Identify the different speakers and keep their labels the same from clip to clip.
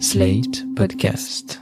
Speaker 1: Slate Podcast.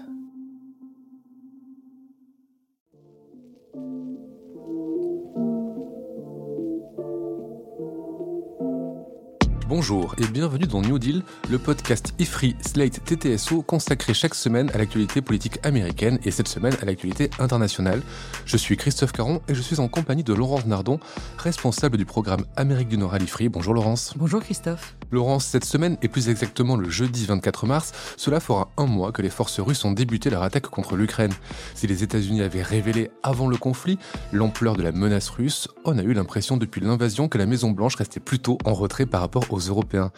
Speaker 2: Bonjour et bienvenue dans New Deal, le podcast IFRI Slate TTSO consacré chaque semaine à l'actualité politique américaine et cette semaine à l'actualité internationale. Je suis Christophe Caron et je suis en compagnie de Laurence Nardon, responsable du programme Amérique du Nord à l'IFRI. Bonjour Laurence.
Speaker 3: Bonjour Christophe.
Speaker 2: Laurence, cette semaine et plus exactement le jeudi 24 mars, cela fera un mois que les forces russes ont débuté leur attaque contre l'Ukraine. Si les États-Unis avaient révélé avant le conflit l'ampleur de la menace russe, on a eu l'impression depuis l'invasion que la Maison Blanche restait plutôt en retrait par rapport aux Européens.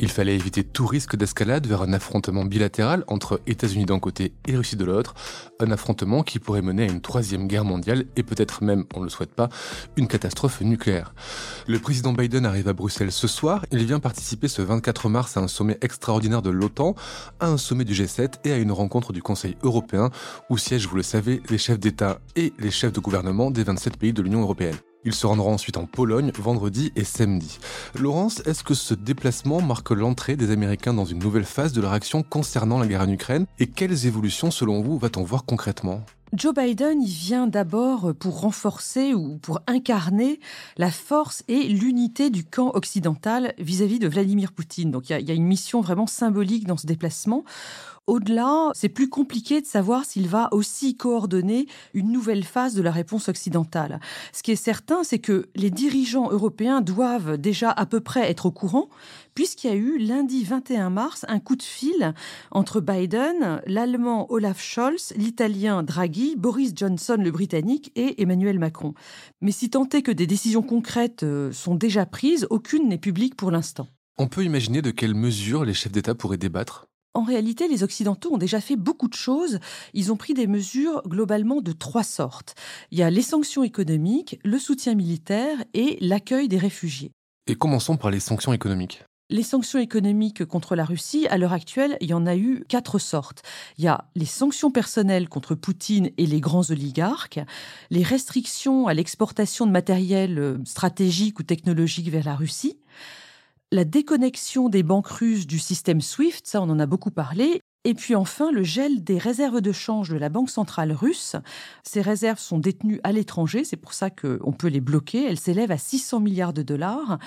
Speaker 2: Il fallait éviter tout risque d'escalade vers un affrontement bilatéral entre États-Unis d'un côté et Russie de l'autre, un affrontement qui pourrait mener à une troisième guerre mondiale et peut-être même, on ne le souhaite pas, une catastrophe nucléaire. Le président Biden arrive à Bruxelles ce soir, il vient participer ce 24 mars à un sommet extraordinaire de l'OTAN, à un sommet du G7 et à une rencontre du Conseil européen où siègent, vous le savez, les chefs d'État et les chefs de gouvernement des 27 pays de l'Union européenne. Il se rendra ensuite en Pologne vendredi et samedi. Laurence, est-ce que ce déplacement marque l'entrée des Américains dans une nouvelle phase de leur action concernant la guerre en Ukraine Et quelles évolutions, selon vous, va-t-on voir concrètement?
Speaker 3: Joe Biden, vient d'abord pour renforcer ou pour incarner la force et l'unité du camp occidental vis-à-vis de Vladimir Poutine. Donc il y, a, il y a une mission vraiment symbolique dans ce déplacement. Au-delà, c'est plus compliqué de savoir s'il va aussi coordonner une nouvelle phase de la réponse occidentale. Ce qui est certain, c'est que les dirigeants européens doivent déjà à peu près être au courant, puisqu'il y a eu lundi 21 mars un coup de fil entre Biden, l'Allemand Olaf Scholz, l'Italien Draghi, Boris Johnson, le Britannique, et Emmanuel Macron. Mais si tant est que des décisions concrètes euh, sont déjà prises, aucune n'est publique pour l'instant.
Speaker 2: On peut imaginer de quelles mesures les chefs d'État pourraient débattre?
Speaker 3: En réalité, les Occidentaux ont déjà fait beaucoup de choses. Ils ont pris des mesures globalement de trois sortes. Il y a les sanctions économiques, le soutien militaire et l'accueil des réfugiés.
Speaker 2: Et commençons par les sanctions économiques.
Speaker 3: Les sanctions économiques contre la Russie, à l'heure actuelle, il y en a eu quatre sortes. Il y a les sanctions personnelles contre Poutine et les grands oligarques, les restrictions à l'exportation de matériel stratégique ou technologique vers la Russie, la déconnexion des banques russes du système SWIFT, ça on en a beaucoup parlé, et puis enfin, le gel des réserves de change de la Banque centrale russe. Ces réserves sont détenues à l'étranger, c'est pour ça qu'on peut les bloquer. Elles s'élèvent à 600 milliards de dollars.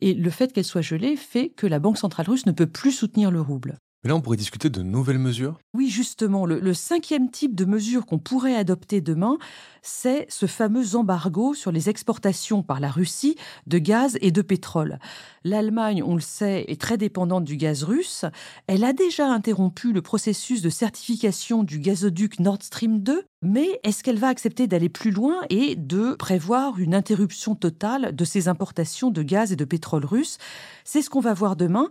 Speaker 3: Et le fait qu'elles soient gelées fait que la Banque centrale russe ne peut plus soutenir le rouble.
Speaker 2: Mais là, on pourrait discuter de nouvelles mesures
Speaker 3: Oui, justement. Le, cinquième type de mesure qu'on pourrait adopter demain, c'est ce fameux embargo sur les exportations par la Russie de gaz et de pétrole. L'Allemagne, on le sait, est très dépendante du gaz russe. Elle a déjà interrompu le processus de certification du gazoduc Nord Stream 2, mais est-ce qu'elle va accepter d'aller plus loin et de prévoir une interruption totale de ses importations de gaz et de pétrole russe? C'est ce qu'on va voir demain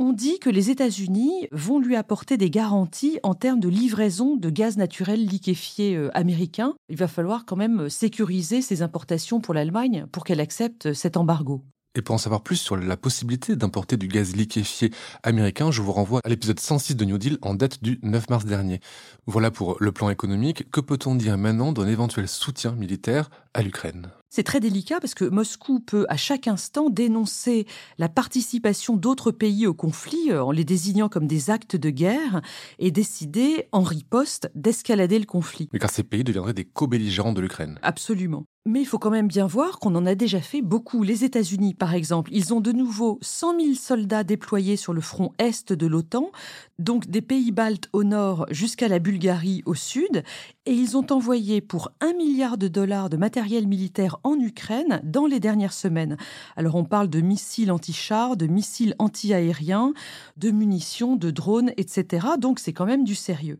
Speaker 3: on dit que les États-Unis vont lui apporter des garanties en termes de livraison de gaz naturel liquéfié euh, américain. Il va falloir quand même sécuriser ses importations pour l'Allemagne pour qu'elle accepte cet embargo.
Speaker 2: Et pour en savoir plus sur la possibilité d'importer du gaz liquéfié américain, je vous renvoie à l'épisode 106 de New Deal en date du 9 mars dernier. Voilà pour le plan économique. Que peut-on dire maintenant d'un éventuel soutien militaire à l'Ukraine?
Speaker 3: C'est très délicat parce que Moscou peut à chaque instant dénoncer la participation d'autres pays au conflit euh, en les désignant comme des actes de guerre et décider en riposte d'escalader le conflit.
Speaker 2: Mais car ces pays deviendraient des co-belligérants de l'Ukraine.
Speaker 3: Absolument. Mais il faut quand même bien voir qu'on en a déjà fait beaucoup. Les États-Unis, par exemple, ils ont de nouveau 100 000 soldats déployés sur le front est de l'OTAN, donc des pays baltes au nord jusqu'à la Bulgarie au sud, et ils ont envoyé pour un milliard de dollars de matériel militaire en Ukraine dans les dernières semaines. Alors on parle de missiles anti-chars, de missiles anti-aériens, de munitions, de drones, etc. Donc c'est quand même du sérieux.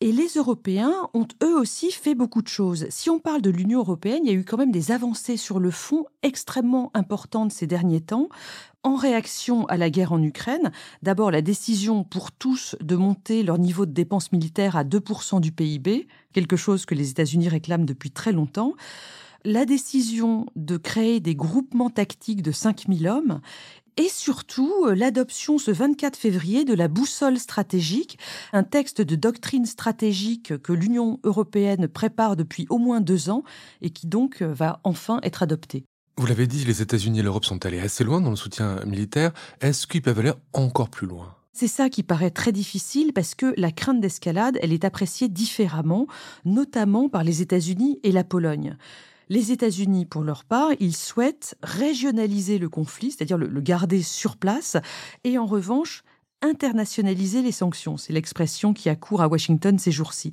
Speaker 3: Et les Européens ont eux aussi fait beaucoup de choses. Si on parle de l'Union européenne, il y a eu quand même des avancées sur le fond extrêmement importantes ces derniers temps en réaction à la guerre en Ukraine. D'abord, la décision pour tous de monter leur niveau de dépenses militaires à 2% du PIB, quelque chose que les États-Unis réclament depuis très longtemps la décision de créer des groupements tactiques de 5000 hommes et surtout euh, l'adoption ce 24 février de la boussole stratégique, un texte de doctrine stratégique que l'Union européenne prépare depuis au moins deux ans et qui donc euh, va enfin être adopté.
Speaker 2: Vous l'avez dit, les États-Unis et l'Europe sont allés assez loin dans le soutien militaire. Est-ce qu'ils peuvent aller encore plus loin?
Speaker 3: C'est ça qui paraît très difficile parce que la crainte d'escalade, elle est appréciée différemment, notamment par les États-Unis et la Pologne. Les États-Unis, pour leur part, ils souhaitent régionaliser le conflit, c'est-à-dire le, garder sur place, et en revanche, internationaliser les sanctions. C'est l'expression qui a cours à Washington ces jours-ci.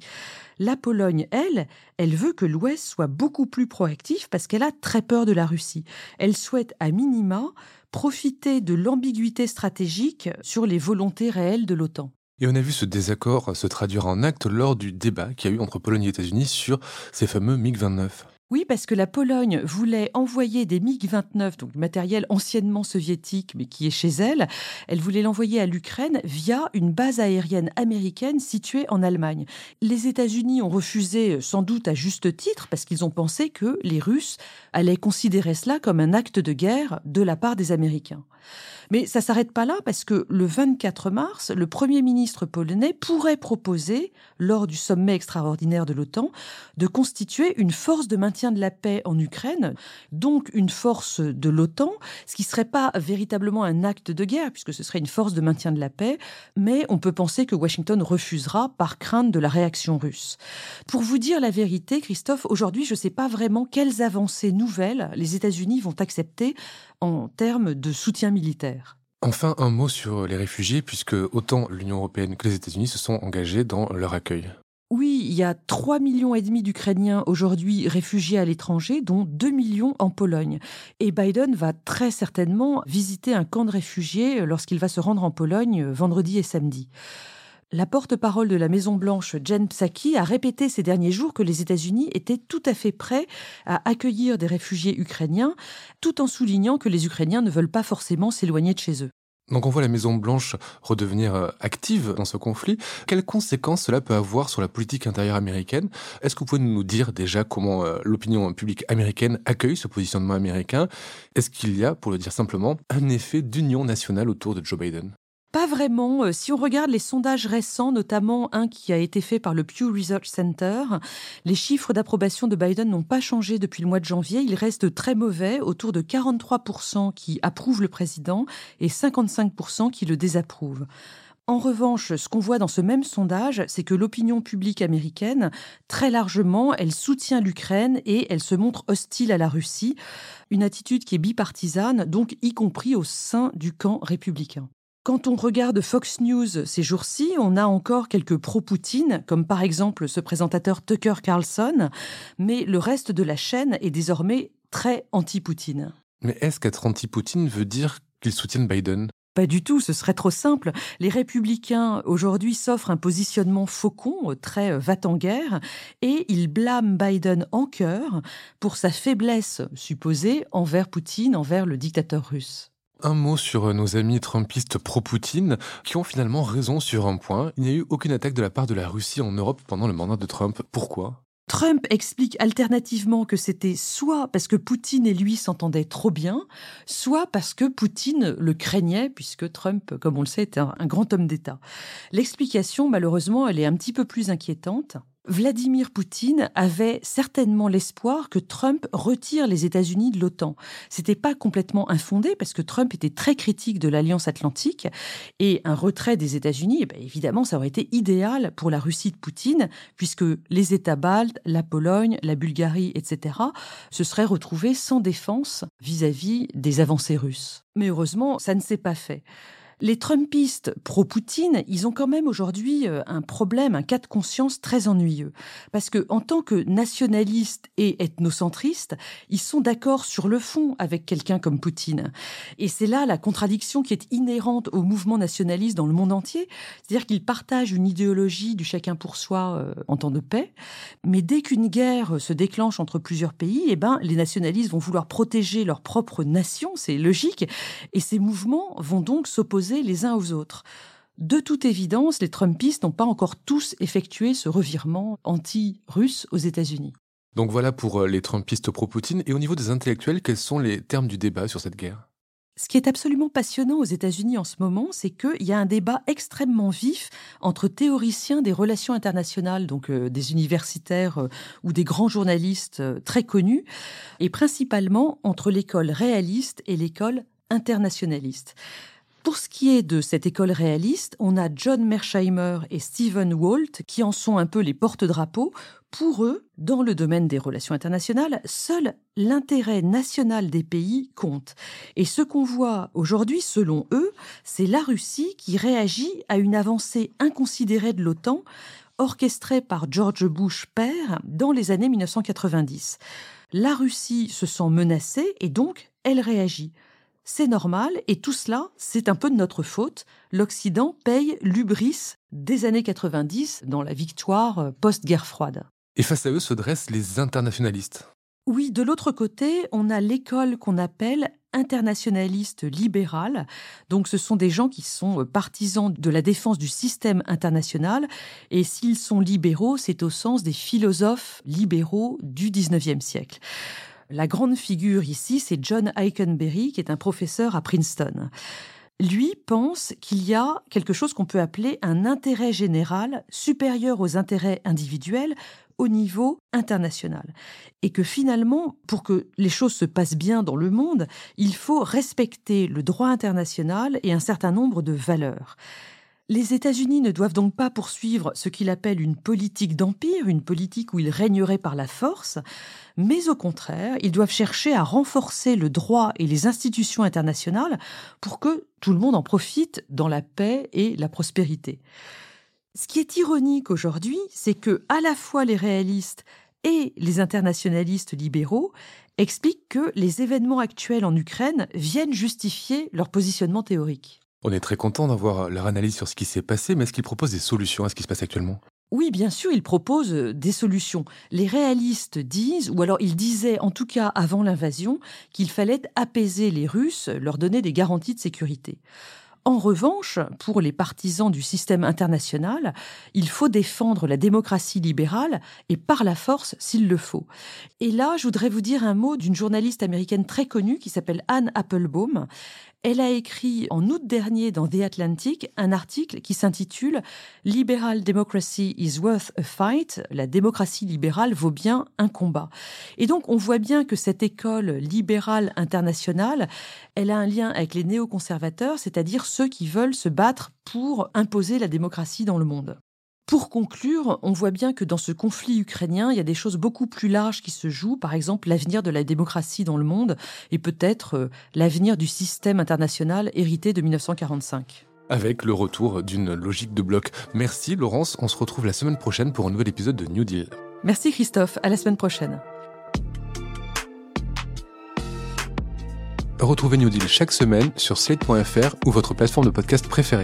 Speaker 3: La Pologne, elle, elle veut que l'Ouest soit beaucoup plus proactif parce qu'elle a très peur de la Russie. Elle souhaite à minima profiter de l'ambiguïté stratégique sur les volontés réelles de l'OTAN.
Speaker 2: Et on a vu ce désaccord se traduire en actes lors du débat qu'il y a eu entre Pologne et États-Unis sur ces fameux MiG-29.
Speaker 3: Oui, parce que la Pologne voulait envoyer des MiG-29, donc du matériel anciennement soviétique, mais qui est chez elle. Elle voulait l'envoyer à l'Ukraine via une base aérienne américaine située en Allemagne. Les États-Unis ont refusé, sans doute à juste titre, parce qu'ils ont pensé que les Russes allaient considérer cela comme un acte de guerre de la part des Américains. Mais ça s'arrête pas là parce que le 24 mars, le Premier ministre polonais pourrait proposer, lors du sommet extraordinaire de l'OTAN, de constituer une force de maintien de la paix en Ukraine, donc une force de l'OTAN, ce qui serait pas véritablement un acte de guerre puisque ce serait une force de maintien de la paix, mais on peut penser que Washington refusera par crainte de la réaction russe. Pour vous dire la vérité, Christophe, aujourd'hui, je ne sais pas vraiment quelles avancées nouvelles les États-Unis vont accepter en termes de soutien militaire.
Speaker 2: Enfin, un mot sur les réfugiés, puisque autant l'Union européenne que les États-Unis se sont engagés dans leur accueil.
Speaker 3: Oui, il y a 3 millions et demi d'Ukrainiens aujourd'hui réfugiés à l'étranger, dont 2 millions en Pologne. Et Biden va très certainement visiter un camp de réfugiés lorsqu'il va se rendre en Pologne vendredi et samedi. La porte-parole de la Maison-Blanche, Jen Psaki, a répété ces derniers jours que les États-Unis étaient tout à fait prêts à accueillir des réfugiés ukrainiens, tout en soulignant que les Ukrainiens ne veulent pas forcément s'éloigner de chez eux.
Speaker 2: Donc on voit la Maison-Blanche redevenir euh, active dans ce conflit. Quelles conséquences cela peut avoir sur la politique intérieure américaine? Est-ce que vous pouvez nous dire déjà comment euh, l'opinion publique américaine accueille ce positionnement américain? Est-ce qu'il y a, pour le dire simplement, un effet d'union nationale autour de Joe Biden?
Speaker 3: Pas vraiment. Euh, si on regarde les sondages récents, notamment un qui a été fait par le Pew Research Center, les chiffres d'approbation de Biden n'ont pas changé depuis le mois de janvier. Ils restent très mauvais, autour de 43% qui approuvent le président et 55% qui le désapprouvent. En revanche, ce qu'on voit dans ce même sondage, c'est que l'opinion publique américaine, très largement, elle soutient l'Ukraine et elle se montre hostile à la Russie, une attitude qui est bipartisane, donc y compris au sein du camp républicain. Quand on regarde Fox News ces jours-ci, on a encore quelques pro-Poutine, comme par exemple ce présentateur Tucker Carlson, mais le reste de la chaîne est désormais très anti-Poutine.
Speaker 2: Mais est-ce qu'être anti-Poutine veut dire qu'ils soutiennent Biden?
Speaker 3: Pas du tout, ce serait trop simple. Les républicains aujourd'hui s'offrent un positionnement faucon, très va-t-en-guerre, et ils blâment Biden en cœur pour sa faiblesse supposée envers Poutine, envers le dictateur russe.
Speaker 2: Un mot sur euh, nos amis trumpistes pro-Poutine, qui ont finalement raison sur un point. Il n'y a eu aucune attaque de la part de la Russie en Europe pendant le mandat de Trump. Pourquoi?
Speaker 3: Trump explique alternativement que c'était soit parce que Poutine et lui s'entendaient trop bien, soit parce que Poutine le craignait, puisque Trump, comme on le sait, est un, un grand homme d'État. L'explication, malheureusement, elle est un petit peu plus inquiétante. Vladimir Poutine avait certainement l'espoir que Trump retire les États-Unis de l'OTAN. C'était pas complètement infondé parce que Trump était très critique de l'Alliance Atlantique et un retrait des États-Unis, eh ben, évidemment, ça aurait été idéal pour la Russie de Poutine puisque les États baltes, la Pologne, la Bulgarie, etc., se seraient retrouvés sans défense vis à -vis des avancées russes. Mais heureusement, ça ne s'est pas fait. Les Trumpistes pro-Poutine, ils ont quand même aujourd'hui euh, un problème, un cas de conscience très ennuyeux. Parce que, en tant que nationalistes et ethnocentristes, ils sont d'accord sur le fond avec quelqu'un comme Poutine. Et c'est là la contradiction qui est inhérente au mouvement nationaliste dans le monde entier. C'est-à-dire qu'ils partagent une idéologie du chacun pour soi euh, en temps de paix. Mais dès qu'une guerre se déclenche entre plusieurs pays, eh ben, les nationalistes vont vouloir protéger leur propre nation. C'est logique. Et ces mouvements vont donc s'opposer les uns aux autres. De toute évidence, les Trumpistes n'ont pas encore tous effectué ce revirement anti-russe aux États-Unis.
Speaker 2: Donc voilà pour euh, les Trumpistes pro-Poutine. Et au niveau des intellectuels, quels sont les termes du débat sur cette guerre?
Speaker 3: Ce qui est absolument passionnant aux États-Unis en ce moment, c'est qu'il y a un débat extrêmement vif entre théoriciens des relations internationales, donc euh, des universitaires euh, ou des grands journalistes très connus, et principalement entre l'école réaliste et l'école internationaliste. Pour ce qui est de cette école réaliste, on a John Mersheimer et Stephen Walt qui en sont un peu les porte-drapeaux. Pour eux, dans le domaine des relations internationales, seul l'intérêt national des pays compte. Et ce qu'on voit aujourd'hui, selon eux, c'est la Russie qui réagit à une avancée inconsidérée de l'OTAN, orchestrée par George Bush père dans les années 1990. La Russie se sent menacée et donc elle réagit c'est normal, et tout cela, c'est un peu de notre faute. L'Occident paye l'ubris des années 90 dans la victoire euh, post-guerre froide.
Speaker 2: Et face à eux se dressent les internationalistes.
Speaker 3: Oui, de l'autre côté, on a l'école qu'on appelle internationaliste libérale. Donc ce sont des gens qui sont euh, partisans de la défense du système international et s'ils sont libéraux, c'est au sens des philosophes libéraux du 19e siècle. La grande figure ici, c'est John Eikenberry, qui est un professeur à Princeton. Lui pense qu'il y a quelque chose qu'on peut appeler un intérêt général supérieur aux intérêts individuels au niveau international. Et que finalement, pour que les choses se passent bien dans le monde, il faut respecter le droit international et un certain nombre de valeurs. Les États-Unis ne doivent donc pas poursuivre ce qu'il appelle une politique d'empire, une politique où ils régneraient par la force, mais au contraire, ils doivent chercher à renforcer le droit et les institutions internationales pour que tout le monde en profite dans la paix et la prospérité. Ce qui est ironique aujourd'hui, c'est que à la fois les réalistes et les internationalistes libéraux expliquent que les événements actuels en Ukraine viennent justifier leur positionnement théorique.
Speaker 2: On est très content d'avoir leur analyse sur ce qui s'est passé, mais est-ce qu'ils proposent des solutions à ce qui se passe actuellement?
Speaker 3: Oui, bien sûr, ils proposent euh, des solutions. Les réalistes disent, ou alors ils disaient en tout cas avant l'invasion, qu'il fallait apaiser les Russes, leur donner des garanties de sécurité. En revanche, pour les partisans du système international, il faut défendre la démocratie libérale et par la force s'il le faut. Et là, je voudrais vous dire un mot d'une journaliste américaine très connue qui s'appelle Anne Applebaum. Elle a écrit en août dernier dans The Atlantic un article qui s'intitule Liberal Democracy is worth a fight. La démocratie libérale vaut bien un combat. Et donc, on voit bien que cette école libérale internationale, elle a un lien avec les néoconservateurs, c'est-à-dire ceux qui veulent se battre pour imposer la démocratie dans le monde. Pour conclure, on voit bien que dans ce conflit ukrainien, il y a des choses beaucoup plus larges qui se jouent, par exemple l'avenir de la démocratie dans le monde et peut-être euh, l'avenir du système international hérité de 1945
Speaker 2: avec le retour d'une logique de bloc. Merci Laurence, on se retrouve la semaine prochaine pour un nouvel épisode de New Deal.
Speaker 3: Merci Christophe, à la semaine prochaine.
Speaker 2: Retrouvez New Deal chaque semaine sur slate.fr ou votre plateforme de podcast préférée.